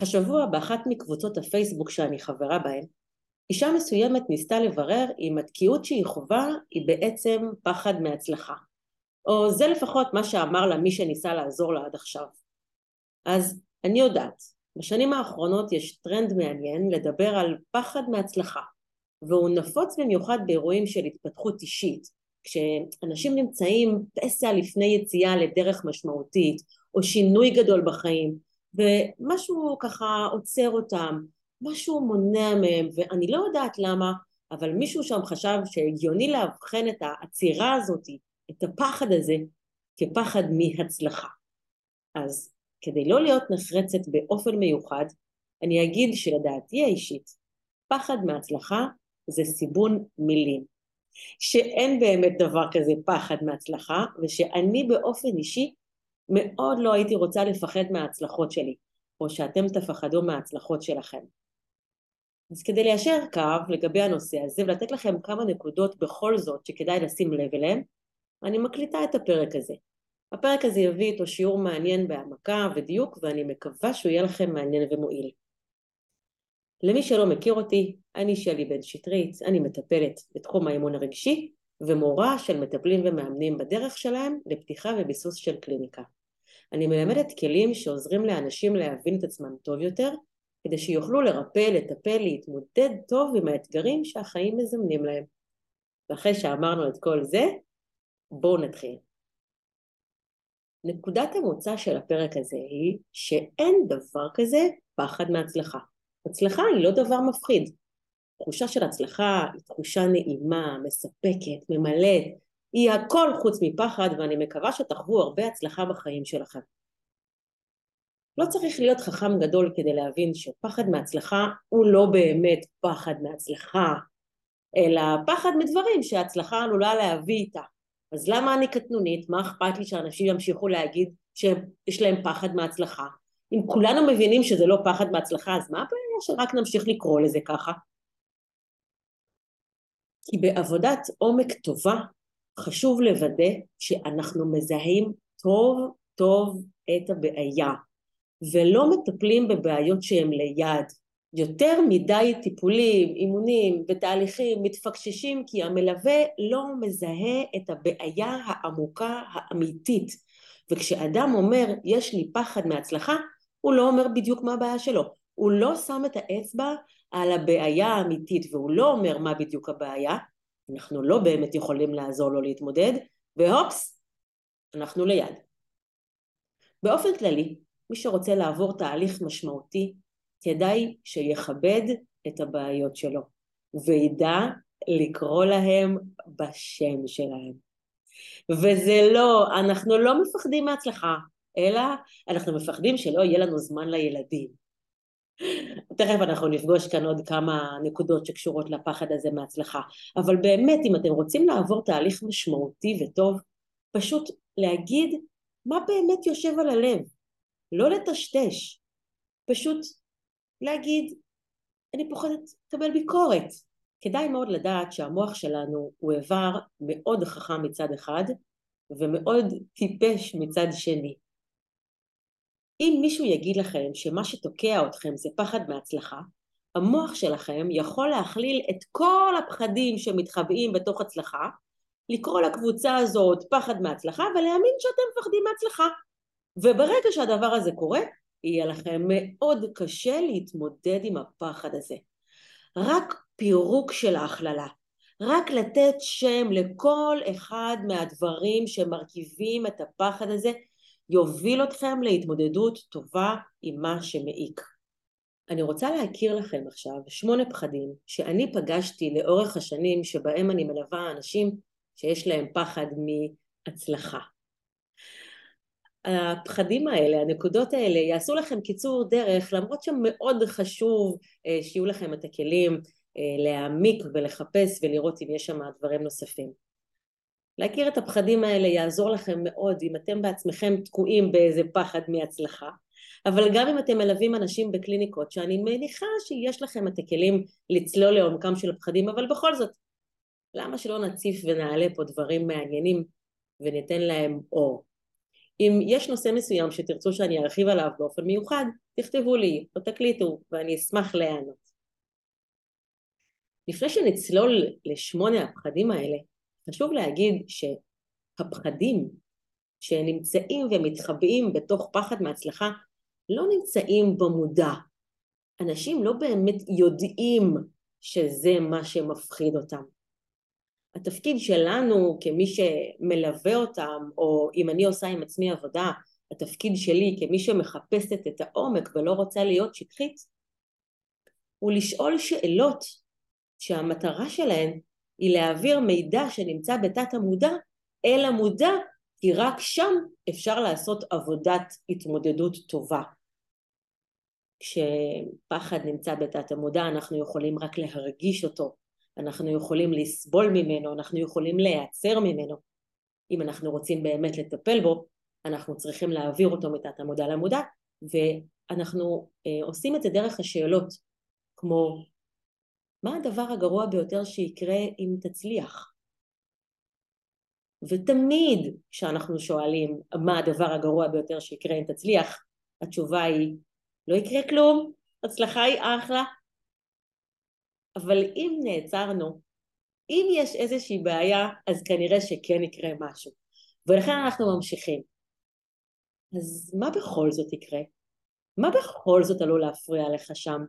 השבוע באחת מקבוצות הפייסבוק שאני חברה בהן, אישה מסוימת ניסתה לברר אם התקיעות שהיא חווה היא בעצם פחד מהצלחה. או זה לפחות מה שאמר לה מי שניסה לעזור לה עד עכשיו. אז אני יודעת, בשנים האחרונות יש טרנד מעניין לדבר על פחד מהצלחה, והוא נפוץ במיוחד באירועים של התפתחות אישית, כשאנשים נמצאים פסע לפני יציאה לדרך משמעותית, או שינוי גדול בחיים, ומשהו ככה עוצר אותם, משהו מונע מהם, ואני לא יודעת למה, אבל מישהו שם חשב שהגיוני לאבחן את העצירה הזאת, את הפחד הזה, כפחד מהצלחה. אז כדי לא להיות נחרצת באופן מיוחד, אני אגיד שלדעתי האישית, פחד מהצלחה זה סיבון מילים. שאין באמת דבר כזה פחד מהצלחה, ושאני באופן אישי מאוד לא הייתי רוצה לפחד מההצלחות שלי, או שאתם תפחדו מההצלחות שלכם. אז כדי ליישר קו לגבי הנושא הזה ולתת לכם כמה נקודות בכל זאת שכדאי לשים לב אליהן, אני מקליטה את הפרק הזה. הפרק הזה יביא איתו שיעור מעניין בהעמקה ודיוק ואני מקווה שהוא יהיה לכם מעניין ומועיל. למי שלא מכיר אותי, אני שלי בן שטרית, אני מטפלת בתחום האימון הרגשי ומורה של מטפלים ומאמנים בדרך שלהם לפתיחה וביסוס של קליניקה. אני מלמדת כלים שעוזרים לאנשים להבין את עצמם טוב יותר, כדי שיוכלו לרפא, לטפל, להתמודד טוב עם האתגרים שהחיים מזמנים להם. ואחרי שאמרנו את כל זה, בואו נתחיל. נקודת המוצא של הפרק הזה היא שאין דבר כזה פחד מהצלחה. הצלחה היא לא דבר מפחיד. תחושה של הצלחה היא תחושה נעימה, מספקת, ממלאת, היא הכל חוץ מפחד ואני מקווה שתחוו הרבה הצלחה בחיים שלכם. לא צריך להיות חכם גדול כדי להבין שפחד מהצלחה הוא לא באמת פחד מהצלחה, אלא פחד מדברים שההצלחה עלולה להביא איתה. אז למה אני קטנונית? מה אכפת לי שאנשים ימשיכו להגיד שיש להם פחד מהצלחה? אם כולנו מבינים שזה לא פחד מהצלחה, אז מה הבעיה שרק נמשיך לקרוא לזה ככה? כי בעבודת עומק טובה חשוב לוודא שאנחנו מזהים טוב טוב את הבעיה ולא מטפלים בבעיות שהן ליד. יותר מדי טיפולים, אימונים ותהליכים מתפקששים כי המלווה לא מזהה את הבעיה העמוקה האמיתית. וכשאדם אומר יש לי פחד מהצלחה הוא לא אומר בדיוק מה הבעיה שלו. הוא לא שם את האצבע על הבעיה האמיתית והוא לא אומר מה בדיוק הבעיה אנחנו לא באמת יכולים לעזור לו להתמודד, והופס, אנחנו ליד. באופן כללי, מי שרוצה לעבור תהליך משמעותי, כדאי שיכבד את הבעיות שלו, וידע לקרוא להם בשם שלהם. וזה לא, אנחנו לא מפחדים מהצלחה, אלא אנחנו מפחדים שלא יהיה לנו זמן לילדים. תכף אנחנו נפגוש כאן עוד כמה נקודות שקשורות לפחד הזה מהצלחה. אבל באמת, אם אתם רוצים לעבור תהליך משמעותי וטוב, פשוט להגיד מה באמת יושב על הלב. לא לטשטש, פשוט להגיד, אני פוחדת לקבל ביקורת. כדאי מאוד לדעת שהמוח שלנו הוא איבר מאוד חכם מצד אחד ומאוד טיפש מצד שני. אם מישהו יגיד לכם שמה שתוקע אתכם זה פחד מהצלחה, המוח שלכם יכול להכליל את כל הפחדים שמתחבאים בתוך הצלחה, לקרוא לקבוצה הזאת פחד מהצלחה ולהאמין שאתם מפחדים מהצלחה. וברגע שהדבר הזה קורה, יהיה לכם מאוד קשה להתמודד עם הפחד הזה. רק פירוק של ההכללה, רק לתת שם לכל אחד מהדברים שמרכיבים את הפחד הזה יוביל אתכם להתמודדות טובה עם מה שמעיק. אני רוצה להכיר לכם עכשיו שמונה פחדים שאני פגשתי לאורך השנים שבהם אני מלווה אנשים שיש להם פחד מהצלחה. הפחדים האלה, הנקודות האלה, יעשו לכם קיצור דרך, למרות שמאוד חשוב אה, שיהיו לכם את הכלים אה, להעמיק ולחפש ולראות אם יש שם דברים נוספים. להכיר את הפחדים האלה יעזור לכם מאוד אם אתם בעצמכם תקועים באיזה פחד מהצלחה אבל גם אם אתם מלווים אנשים בקליניקות שאני מניחה שיש לכם את הכלים לצלול לעומקם של הפחדים אבל בכל זאת למה שלא נציף ונעלה פה דברים מעניינים וניתן להם אור אם יש נושא מסוים שתרצו שאני ארחיב עליו באופן מיוחד, תכתבו לי או תקליטו ואני אשמח להיענות. לפני שנצלול לשמונה הפחדים האלה, חשוב להגיד שהפחדים שנמצאים ומתחבאים בתוך פחד מהצלחה לא נמצאים במודע. אנשים לא באמת יודעים שזה מה שמפחיד אותם. התפקיד שלנו כמי שמלווה אותם, או אם אני עושה עם עצמי עבודה, התפקיד שלי כמי שמחפשת את העומק ולא רוצה להיות שטחית, הוא לשאול שאלות שהמטרה שלהן היא להעביר מידע שנמצא בתת המודע אל המודע, כי רק שם אפשר לעשות עבודת התמודדות טובה. כשפחד נמצא בתת המודע אנחנו יכולים רק להרגיש אותו, אנחנו יכולים לסבול ממנו, אנחנו יכולים להיעצר ממנו. אם אנחנו רוצים באמת לטפל בו, אנחנו צריכים להעביר אותו מתת המודע למודע, ואנחנו אה, עושים את זה דרך השאלות, כמו מה הדבר הגרוע ביותר שיקרה אם תצליח? ותמיד כשאנחנו שואלים מה הדבר הגרוע ביותר שיקרה אם תצליח, התשובה היא לא יקרה כלום, הצלחה היא אחלה. אבל אם נעצרנו, אם יש איזושהי בעיה, אז כנראה שכן יקרה משהו. ולכן אנחנו ממשיכים. אז מה בכל זאת יקרה? מה בכל זאת עלול להפריע לך שם?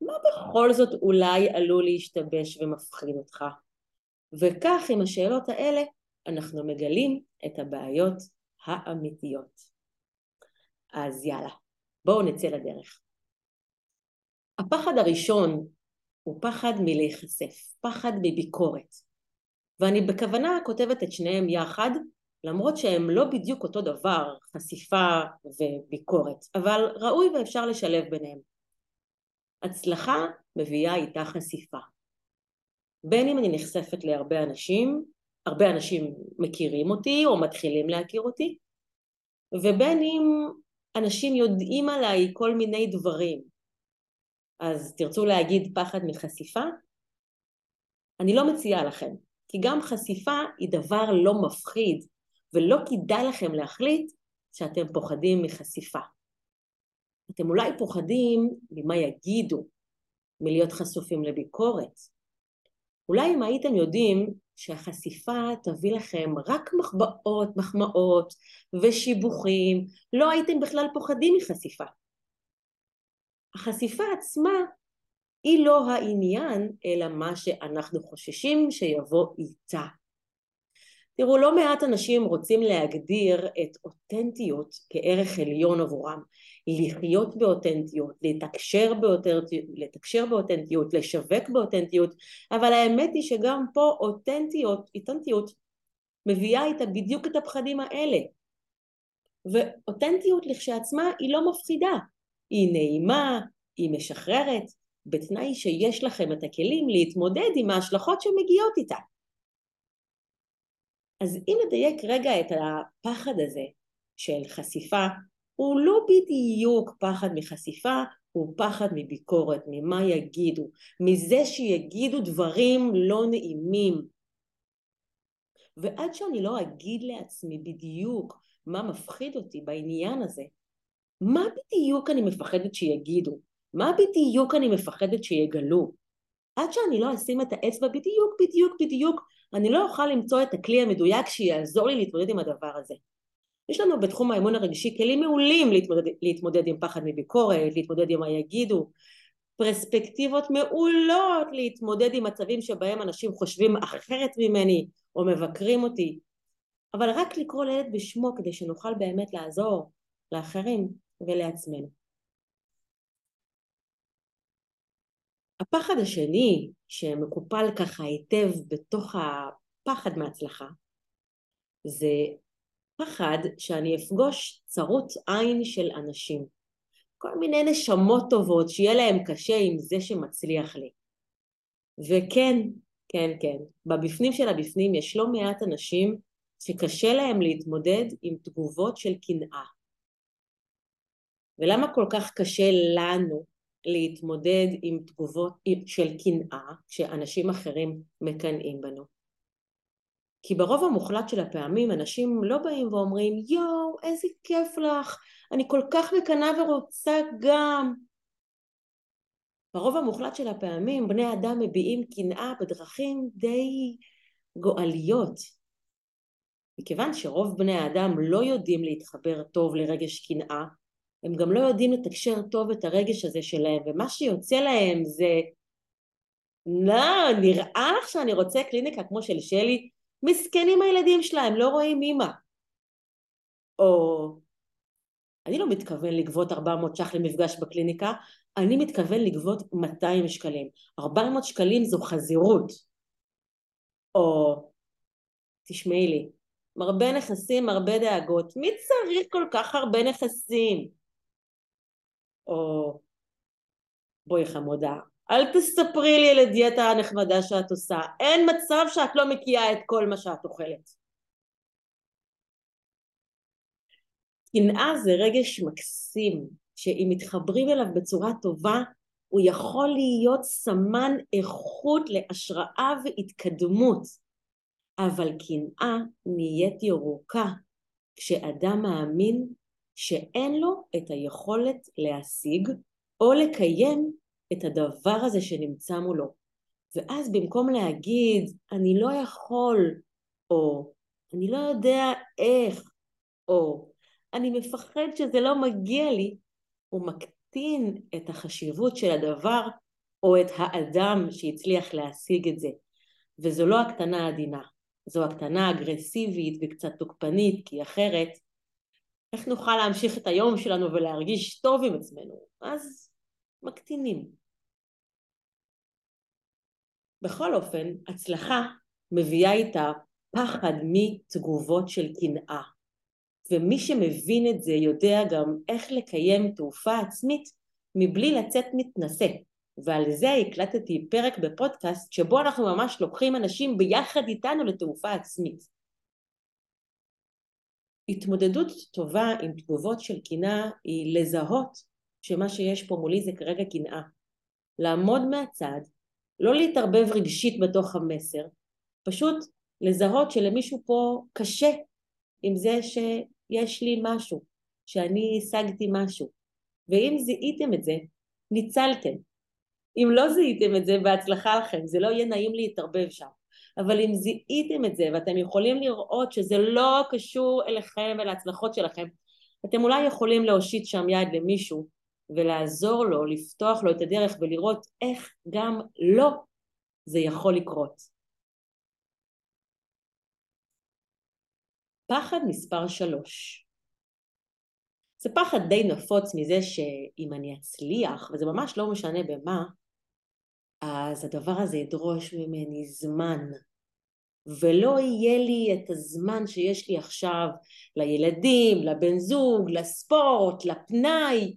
מה בכל זאת אולי עלול להשתבש ומפחיד אותך? וכך עם השאלות האלה אנחנו מגלים את הבעיות האמיתיות. אז יאללה, בואו נצא לדרך. הפחד הראשון הוא פחד מלהיחשף, פחד מביקורת. ואני בכוונה כותבת את שניהם יחד, למרות שהם לא בדיוק אותו דבר, חשיפה וביקורת, אבל ראוי ואפשר לשלב ביניהם. הצלחה מביאה איתה חשיפה. בין אם אני נחשפת להרבה אנשים, הרבה אנשים מכירים אותי או מתחילים להכיר אותי, ובין אם אנשים יודעים עליי כל מיני דברים. אז תרצו להגיד פחד מחשיפה? אני לא מציעה לכם, כי גם חשיפה היא דבר לא מפחיד, ולא כדאי לכם להחליט שאתם פוחדים מחשיפה. אתם אולי פוחדים ממה יגידו, מלהיות חשופים לביקורת. אולי אם הייתם יודעים שהחשיפה תביא לכם רק מחבאות, מחמאות ושיבוכים, לא הייתם בכלל פוחדים מחשיפה. החשיפה עצמה היא לא העניין, אלא מה שאנחנו חוששים שיבוא איתה. תראו, לא מעט אנשים רוצים להגדיר את אותנטיות כערך עליון עבורם. לחיות באותנטיות, לתקשר באותנטיות, לתקשר באותנטיות, לשווק באותנטיות, אבל האמת היא שגם פה אותנטיות, אותנטיות מביאה איתה בדיוק את הפחדים האלה. ואותנטיות לכשעצמה היא לא מפחידה, היא נעימה, היא משחררת, בתנאי שיש לכם את הכלים להתמודד עם ההשלכות שמגיעות איתה. אז אם נדייק רגע את הפחד הזה של חשיפה, הוא לא בדיוק פחד מחשיפה, הוא פחד מביקורת, ממה יגידו, מזה שיגידו דברים לא נעימים. ועד שאני לא אגיד לעצמי בדיוק מה מפחיד אותי בעניין הזה, מה בדיוק אני מפחדת שיגידו? מה בדיוק אני מפחדת שיגלו? עד שאני לא אשים את האצבע בדיוק, בדיוק, בדיוק, אני לא אוכל למצוא את הכלי המדויק שיעזור לי להתמודד עם הדבר הזה. יש לנו בתחום האמון הרגשי כלים מעולים להתמודד, להתמודד עם פחד מביקורת, להתמודד עם מה יגידו, פרספקטיבות מעולות להתמודד עם מצבים שבהם אנשים חושבים אחרת ממני או מבקרים אותי, אבל רק לקרוא לילד בשמו כדי שנוכל באמת לעזור לאחרים ולעצמנו. הפחד השני שמקופל ככה היטב בתוך הפחד מהצלחה זה פחד שאני אפגוש צרות עין של אנשים. כל מיני נשמות טובות שיהיה להם קשה עם זה שמצליח לי. וכן, כן, כן, בבפנים של הבפנים יש לא מעט אנשים שקשה להם להתמודד עם תגובות של קנאה. ולמה כל כך קשה לנו להתמודד עם תגובות של קנאה כשאנשים אחרים מקנאים בנו? כי ברוב המוחלט של הפעמים אנשים לא באים ואומרים יואו איזה כיף לך, אני כל כך מקנאה ורוצה גם. ברוב המוחלט של הפעמים בני אדם מביעים קנאה בדרכים די גואליות. מכיוון שרוב בני האדם לא יודעים להתחבר טוב לרגש קנאה, הם גם לא יודעים לתקשר טוב את הרגש הזה שלהם, ומה שיוצא להם זה לא, נראה לך שאני רוצה קליניקה כמו של שלי? מסכנים הילדים שלהם, לא רואים אימא. או אני לא מתכוון לגבות 400 ש"ח למפגש בקליניקה, אני מתכוון לגבות 200 שקלים. 400 שקלים זו חזירות. או תשמעי לי, מרבה נכסים, מרבה דאגות, מי צריך כל כך הרבה נכסים? או בואי חמודה, אל תספרי לי על הדיאטה הנחמדה שאת עושה, אין מצב שאת לא מקיאה את כל מה שאת אוכלת. קנאה זה רגש מקסים, שאם מתחברים אליו בצורה טובה, הוא יכול להיות סמן איכות להשראה והתקדמות. אבל קנאה נהיית ירוקה כשאדם מאמין שאין לו את היכולת להשיג או לקיים את הדבר הזה שנמצא מולו. ואז במקום להגיד אני לא יכול, או אני לא יודע איך, או אני מפחד שזה לא מגיע לי, הוא מקטין את החשיבות של הדבר או את האדם שהצליח להשיג את זה. וזו לא הקטנה עדינה, זו הקטנה אגרסיבית וקצת תוקפנית, כי אחרת איך נוכל להמשיך את היום שלנו ולהרגיש טוב עם עצמנו? אז מקטינים. בכל אופן, הצלחה מביאה איתה פחד מתגובות של קנאה. ומי שמבין את זה יודע גם איך לקיים תעופה עצמית מבלי לצאת מתנשא. ועל זה הקלטתי פרק בפודקאסט שבו אנחנו ממש לוקחים אנשים ביחד איתנו לתעופה עצמית. התמודדות טובה עם תגובות של קנאה היא לזהות שמה שיש פה מולי זה כרגע קנאה. לעמוד מהצד, לא להתערבב רגשית בתוך המסר, פשוט לזהות שלמישהו פה קשה עם זה שיש לי משהו, שאני השגתי משהו. ואם זיהיתם את זה, ניצלתם. אם לא זיהיתם את זה, בהצלחה לכם, זה לא יהיה נעים להתערבב שם. אבל אם זיהיתם את זה ואתם יכולים לראות שזה לא קשור אליכם ולהצלחות שלכם, אתם אולי יכולים להושיט שם יד למישהו ולעזור לו, לפתוח לו את הדרך ולראות איך גם לא זה יכול לקרות. פחד מספר שלוש. זה פחד די נפוץ מזה שאם אני אצליח, וזה ממש לא משנה במה, אז הדבר הזה ידרוש ממני זמן, ולא יהיה לי את הזמן שיש לי עכשיו לילדים, לבן זוג, לספורט, לפנאי.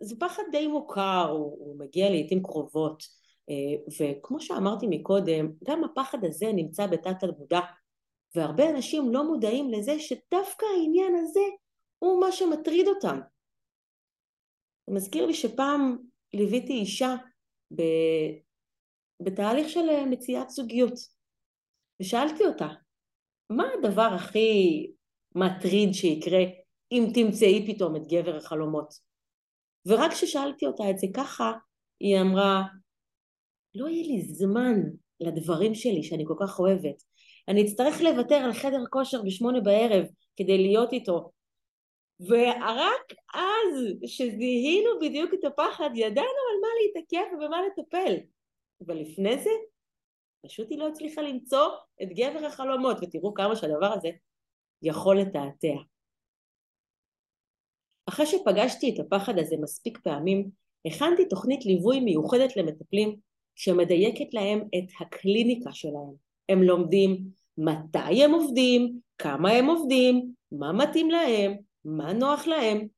זה פחד די מוכר, הוא, הוא מגיע לעיתים קרובות, אה, וכמו שאמרתי מקודם, גם הפחד הזה נמצא בתת המודע, והרבה אנשים לא מודעים לזה שדווקא העניין הזה הוא מה שמטריד אותם. זה מזכיר לי שפעם ליוויתי אישה ב... בתהליך של אה, מציאת זוגיות, ושאלתי אותה, מה הדבר הכי מטריד שיקרה אם תמצאי פתאום את גבר החלומות? ורק כששאלתי אותה את זה ככה, היא אמרה, לא יהיה לי זמן לדברים שלי שאני כל כך אוהבת. אני אצטרך לוותר על חדר כושר בשמונה בערב כדי להיות איתו. ורק אז, שזיהינו בדיוק את הפחד, ידענו על מה להתעכב ובמה לטפל. אבל לפני זה, פשוט היא לא הצליחה למצוא את גבר החלומות, ותראו כמה שהדבר הזה יכול לתעתע. אחרי שפגשתי את הפחד הזה מספיק פעמים, הכנתי תוכנית ליווי מיוחדת למטפלים שמדייקת להם את הקליניקה שלהם. הם לומדים מתי הם עובדים, כמה הם עובדים, מה מתאים להם, מה נוח להם.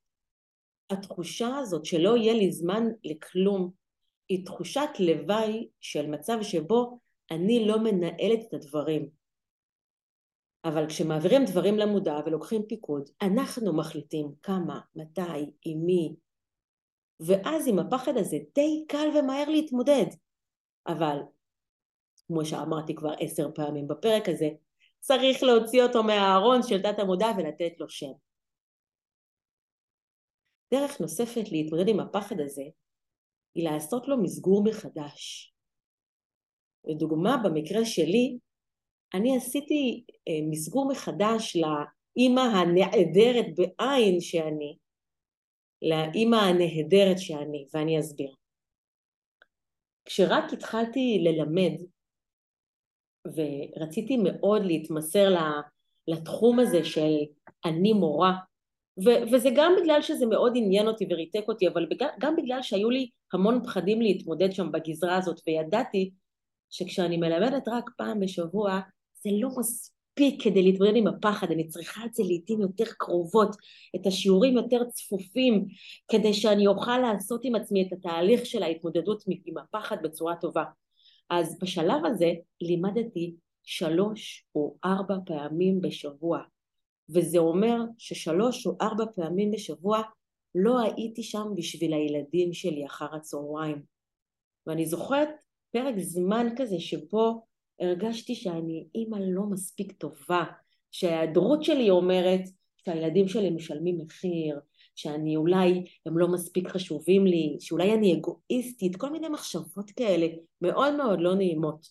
התחושה הזאת שלא יהיה לי זמן לכלום היא תחושת לוואי של מצב שבו אני לא מנהלת את הדברים. אבל כשמעבירים דברים למודע ולוקחים פיקוד, אנחנו מחליטים כמה, מתי, עם מי, ואז עם הפחד הזה די קל ומהר להתמודד. אבל כמו שאמרתי כבר עשר פעמים בפרק הזה, צריך להוציא אותו מהארון של תת המודע ולתת לו שם. דרך נוספת להתמודד עם הפחד הזה היא לעשות לו מסגור מחדש. לדוגמה, במקרה שלי, אני עשיתי אה, מסגור מחדש לאימא הנעדרת בעין שאני, לאימא הנהדרת שאני, ואני אסביר. כשרק התחלתי ללמד, ורציתי מאוד להתמסר לתחום הזה של אני מורה, ו- וזה גם בגלל שזה מאוד עניין אותי וריתק אותי, אבל גם בגלל שהיו לי המון פחדים להתמודד שם בגזרה הזאת, וידעתי שכשאני מלמדת רק פעם בשבוע, זה לא מספיק כדי להתמודד עם הפחד, אני צריכה את זה לעיתים יותר קרובות, את השיעורים יותר צפופים, כדי שאני אוכל לעשות עם עצמי את התהליך של ההתמודדות עם הפחד בצורה טובה. אז בשלב הזה לימדתי שלוש או ארבע פעמים בשבוע, וזה אומר ששלוש או ארבע פעמים בשבוע לא הייתי שם בשביל הילדים שלי אחר הצהריים. ואני זוכרת פרק זמן כזה שבו הרגשתי שאני אימא לא מספיק טובה, שההיעדרות שלי אומרת שהילדים שלי משלמים מחיר, שאני אולי הם לא מספיק חשובים לי, שאולי אני אגואיסטית, כל מיני מחשבות כאלה מאוד מאוד לא נעימות.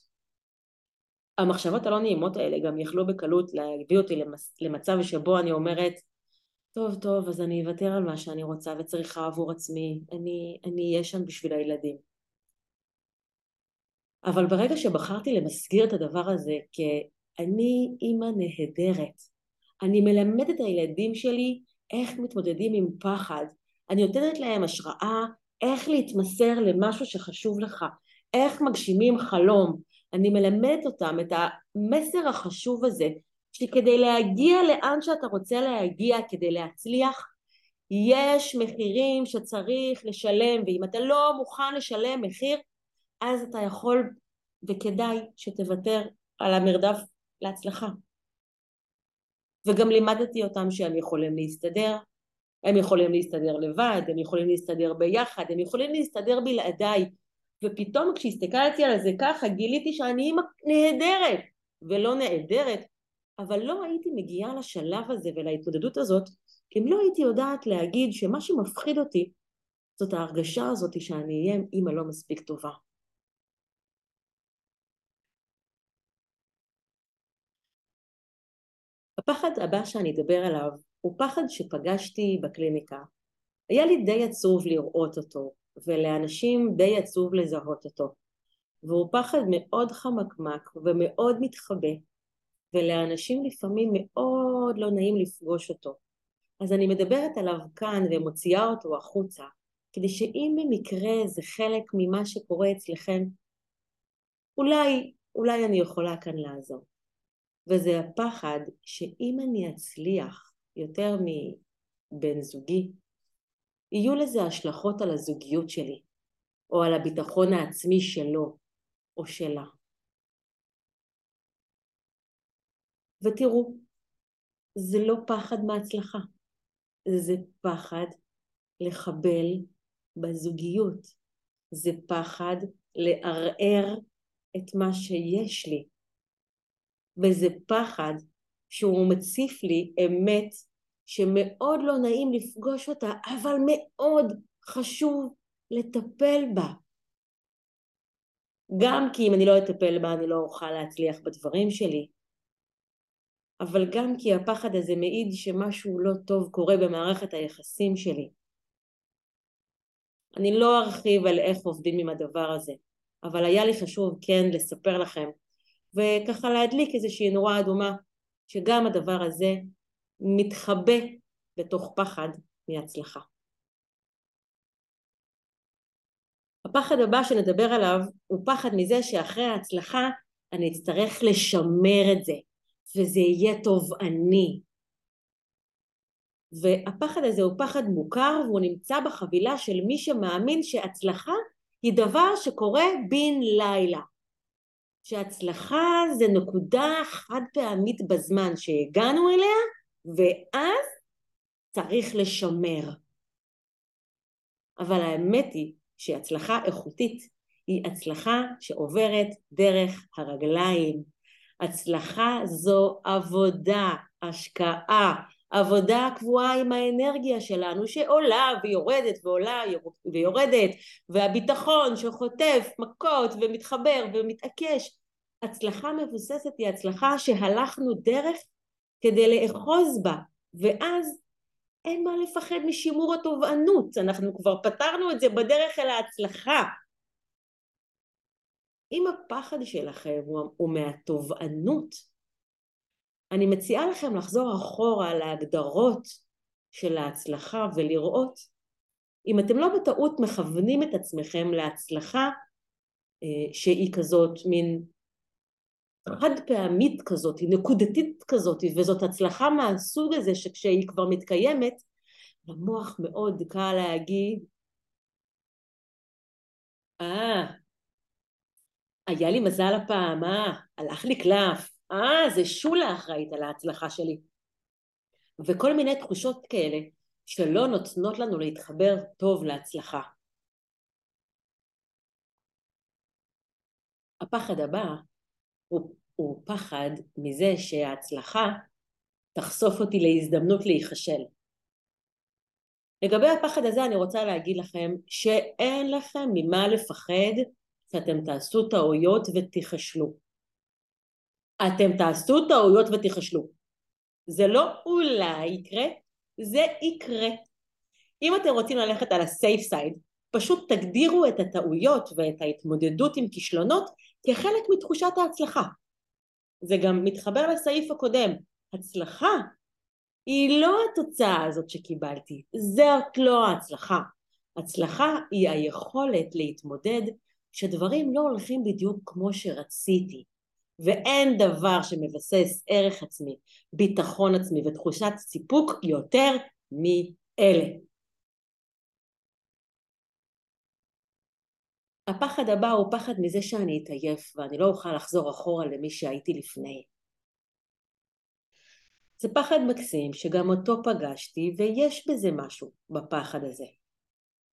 המחשבות הלא נעימות האלה גם יכלו בקלות להביא אותי למצב שבו אני אומרת טוב טוב אז אני אוותר על מה שאני רוצה וצריכה עבור עצמי, אני אהיה שם בשביל הילדים. אבל ברגע שבחרתי למסגיר את הדבר הזה כאני אימא נהדרת, אני מלמדת את הילדים שלי איך מתמודדים עם פחד, אני נותנת להם השראה איך להתמסר למשהו שחשוב לך, איך מגשימים חלום, אני מלמדת אותם את המסר החשוב הזה שכדי להגיע לאן שאתה רוצה להגיע, כדי להצליח, יש מחירים שצריך לשלם ואם אתה לא מוכן לשלם מחיר אז אתה יכול וכדאי שתוותר על המרדף להצלחה. וגם לימדתי אותם שהם יכולים להסתדר, הם יכולים להסתדר לבד, הם יכולים להסתדר ביחד, הם יכולים להסתדר בלעדיי. ופתאום כשהסתכלתי על זה ככה גיליתי שאני אימא נהדרת ולא נהדרת, אבל לא הייתי מגיעה לשלב הזה ולהתמודדות הזאת אם לא הייתי יודעת להגיד שמה שמפחיד אותי זאת ההרגשה הזאת שאני אהיה אימא לא מספיק טובה. הפחד הבא שאני אדבר עליו הוא פחד שפגשתי בקליניקה. היה לי די עצוב לראות אותו, ולאנשים די עצוב לזהות אותו. והוא פחד מאוד חמקמק ומאוד מתחבא, ולאנשים לפעמים מאוד לא נעים לפגוש אותו. אז אני מדברת עליו כאן ומוציאה אותו החוצה, כדי שאם במקרה זה חלק ממה שקורה אצלכם, אולי, אולי אני יכולה כאן לעזור. וזה הפחד שאם אני אצליח יותר מבן זוגי, יהיו לזה השלכות על הזוגיות שלי, או על הביטחון העצמי שלו או שלה. ותראו, זה לא פחד מהצלחה, זה פחד לחבל בזוגיות, זה פחד לערער את מה שיש לי, וזה פחד שהוא מציף לי אמת שמאוד לא נעים לפגוש אותה, אבל מאוד חשוב לטפל בה. גם כי אם אני לא אטפל בה אני לא אוכל להצליח בדברים שלי, אבל גם כי הפחד הזה מעיד שמשהו לא טוב קורה במערכת היחסים שלי. אני לא ארחיב על איך עובדים עם הדבר הזה, אבל היה לי חשוב כן לספר לכם וככה להדליק איזושהי נורה אדומה שגם הדבר הזה מתחבא בתוך פחד מהצלחה. הפחד הבא שנדבר עליו הוא פחד מזה שאחרי ההצלחה אני אצטרך לשמר את זה וזה יהיה תובעני. והפחד הזה הוא פחד מוכר והוא נמצא בחבילה של מי שמאמין שהצלחה היא דבר שקורה בן לילה. שהצלחה זה נקודה חד פעמית בזמן שהגענו אליה ואז צריך לשמר. אבל האמת היא שהצלחה איכותית היא הצלחה שעוברת דרך הרגליים. הצלחה זו עבודה, השקעה, עבודה קבועה עם האנרגיה שלנו שעולה ויורדת ועולה ויורדת והביטחון שחוטף מכות ומתחבר ומתעקש הצלחה מבוססת היא הצלחה שהלכנו דרך כדי לאחוז בה ואז אין מה לפחד משימור התובענות אנחנו כבר פתרנו את זה בדרך אל ההצלחה. אם הפחד שלכם הוא מהתובענות אני מציעה לכם לחזור אחורה להגדרות של ההצלחה ולראות אם אתם לא בטעות מכוונים את עצמכם להצלחה אה, שהיא כזאת מין חד פעמית כזאת, נקודתית כזאת, וזאת הצלחה מהסוג הזה שכשהיא כבר מתקיימת, למוח מאוד קל להגיד, אה, היה לי מזל הפעם, אה, הלך לי קלף, אה, זה שולה אחראית על ההצלחה שלי. וכל מיני תחושות כאלה שלא נותנות לנו להתחבר טוב להצלחה. הפחד הבא הוא, הוא פחד מזה שההצלחה תחשוף אותי להזדמנות להיכשל. לגבי הפחד הזה אני רוצה להגיד לכם שאין לכם ממה לפחד שאתם תעשו טעויות ותיכשלו. אתם תעשו טעויות ותיכשלו. זה לא אולי יקרה, זה יקרה. אם אתם רוצים ללכת על הסייף סייד, פשוט תגדירו את הטעויות ואת ההתמודדות עם כישלונות כחלק מתחושת ההצלחה. זה גם מתחבר לסעיף הקודם. הצלחה היא לא התוצאה הזאת שקיבלתי, זאת לא ההצלחה. הצלחה היא היכולת להתמודד כשדברים לא הולכים בדיוק כמו שרציתי. ואין דבר שמבסס ערך עצמי, ביטחון עצמי ותחושת סיפוק יותר מאלה. הפחד הבא הוא פחד מזה שאני אתעייף ואני לא אוכל לחזור אחורה למי שהייתי לפני. זה פחד מקסים שגם אותו פגשתי ויש בזה משהו בפחד הזה.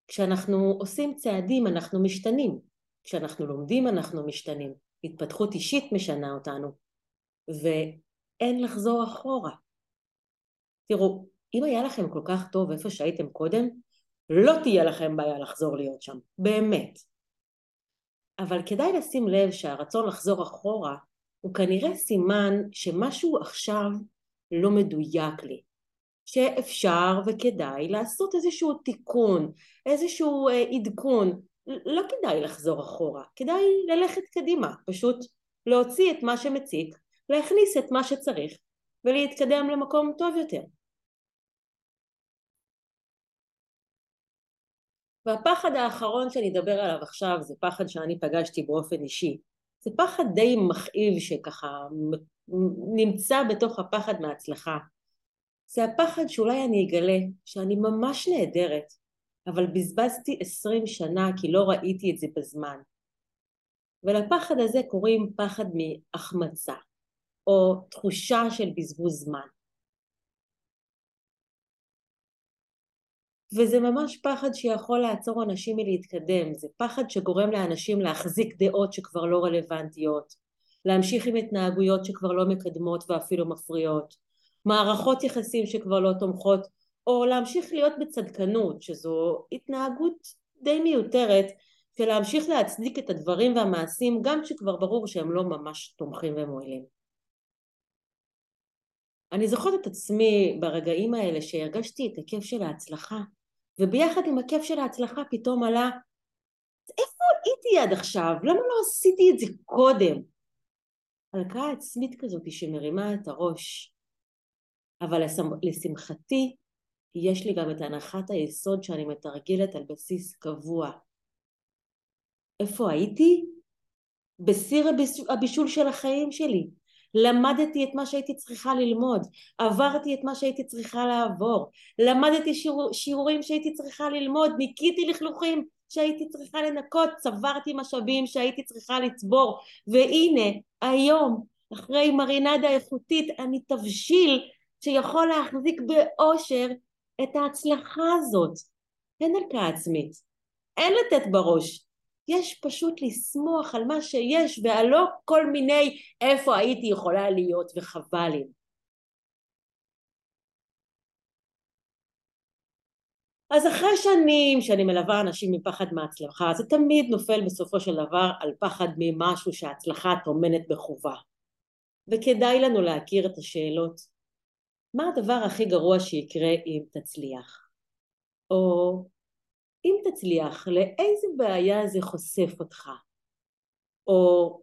כשאנחנו עושים צעדים אנחנו משתנים, כשאנחנו לומדים אנחנו משתנים, התפתחות אישית משנה אותנו ואין לחזור אחורה. תראו, אם היה לכם כל כך טוב איפה שהייתם קודם, לא תהיה לכם בעיה לחזור להיות שם, באמת. אבל כדאי לשים לב שהרצון לחזור אחורה הוא כנראה סימן שמשהו עכשיו לא מדויק לי, שאפשר וכדאי לעשות איזשהו תיקון, איזשהו אה, עדכון, לא כדאי לחזור אחורה, כדאי ללכת קדימה, פשוט להוציא את מה שמציק, להכניס את מה שצריך ולהתקדם למקום טוב יותר. והפחד האחרון שאני אדבר עליו עכשיו זה פחד שאני פגשתי באופן אישי. זה פחד די מכאיב שככה נמצא בתוך הפחד מההצלחה. זה הפחד שאולי אני אגלה שאני ממש נהדרת, אבל בזבזתי עשרים שנה כי לא ראיתי את זה בזמן. ולפחד הזה קוראים פחד מהחמצה, או תחושה של בזבוז זמן. וזה ממש פחד שיכול לעצור אנשים מלהתקדם, זה פחד שגורם לאנשים להחזיק דעות שכבר לא רלוונטיות, להמשיך עם התנהגויות שכבר לא מקדמות ואפילו מפריעות, מערכות יחסים שכבר לא תומכות, או להמשיך להיות בצדקנות, שזו התנהגות די מיותרת של להמשיך להצדיק את הדברים והמעשים גם כשכבר ברור שהם לא ממש תומכים ומועילים. אני זוכרת את עצמי ברגעים האלה שהרגשתי את הכיף של ההצלחה וביחד עם הכיף של ההצלחה פתאום עלה איפה הייתי עד עכשיו? למה לא עשיתי את זה קודם? הלקאה עצמית כזאת שמרימה את הראש אבל לשמחתי יש לי גם את הנחת היסוד שאני מתרגלת על בסיס קבוע. איפה הייתי? בסיר הבישול של החיים שלי. למדתי את מה שהייתי צריכה ללמוד, עברתי את מה שהייתי צריכה לעבור, למדתי שיעור, שיעורים שהייתי צריכה ללמוד, ניקיתי לכלוכים שהייתי צריכה לנקות, צברתי משאבים שהייתי צריכה לצבור, והנה היום אחרי מרינדה איכותית אני תבשיל שיכול להחזיק באושר את ההצלחה הזאת. אין הלקאה עצמית, אין לתת בראש. יש פשוט לשמוח על מה שיש ועל לא כל מיני איפה הייתי יכולה להיות וחבל לי. אז אחרי שנים שאני מלווה אנשים מפחד מהצלחה, זה תמיד נופל בסופו של דבר על פחד ממשהו שההצלחה טומנת בחובה. וכדאי לנו להכיר את השאלות, מה הדבר הכי גרוע שיקרה אם תצליח? או אם תצליח, לאיזה בעיה זה חושף אותך? או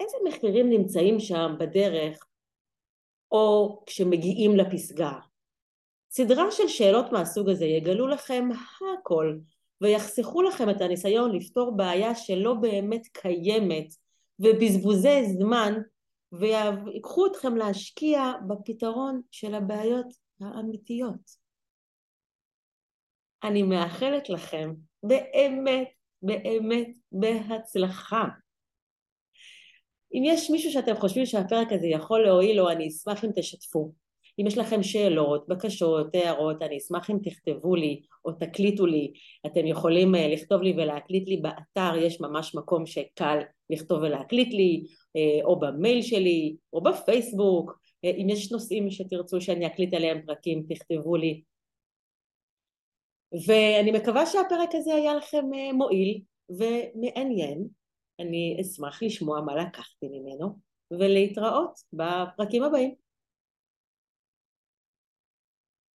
איזה מחקרים נמצאים שם בדרך, או כשמגיעים לפסגה? סדרה של שאלות מהסוג הזה יגלו לכם הכל ויחסכו לכם את הניסיון לפתור בעיה שלא באמת קיימת ובזבוזי זמן ויקחו אתכם להשקיע בפתרון של הבעיות האמיתיות. אני מאחלת לכם באמת באמת בהצלחה. אם יש מישהו שאתם חושבים שהפרק הזה יכול להועיל לו, אני אשמח אם תשתפו. אם יש לכם שאלות, בקשות, הערות, אני אשמח אם תכתבו לי או תקליטו לי. אתם יכולים אה, לכתוב לי ולהקליט לי באתר, יש ממש מקום שקל לכתוב ולהקליט לי, אה, או במייל שלי, או בפייסבוק. אה, אם יש נושאים שתרצו שאני אקליט עליהם פרקים, תכתבו לי. ואני מקווה שהפרק הזה היה לכם מועיל ומעניין. אני אשמח לשמוע מה לקחתי ממנו, ולהתראות בפרקים הבאים.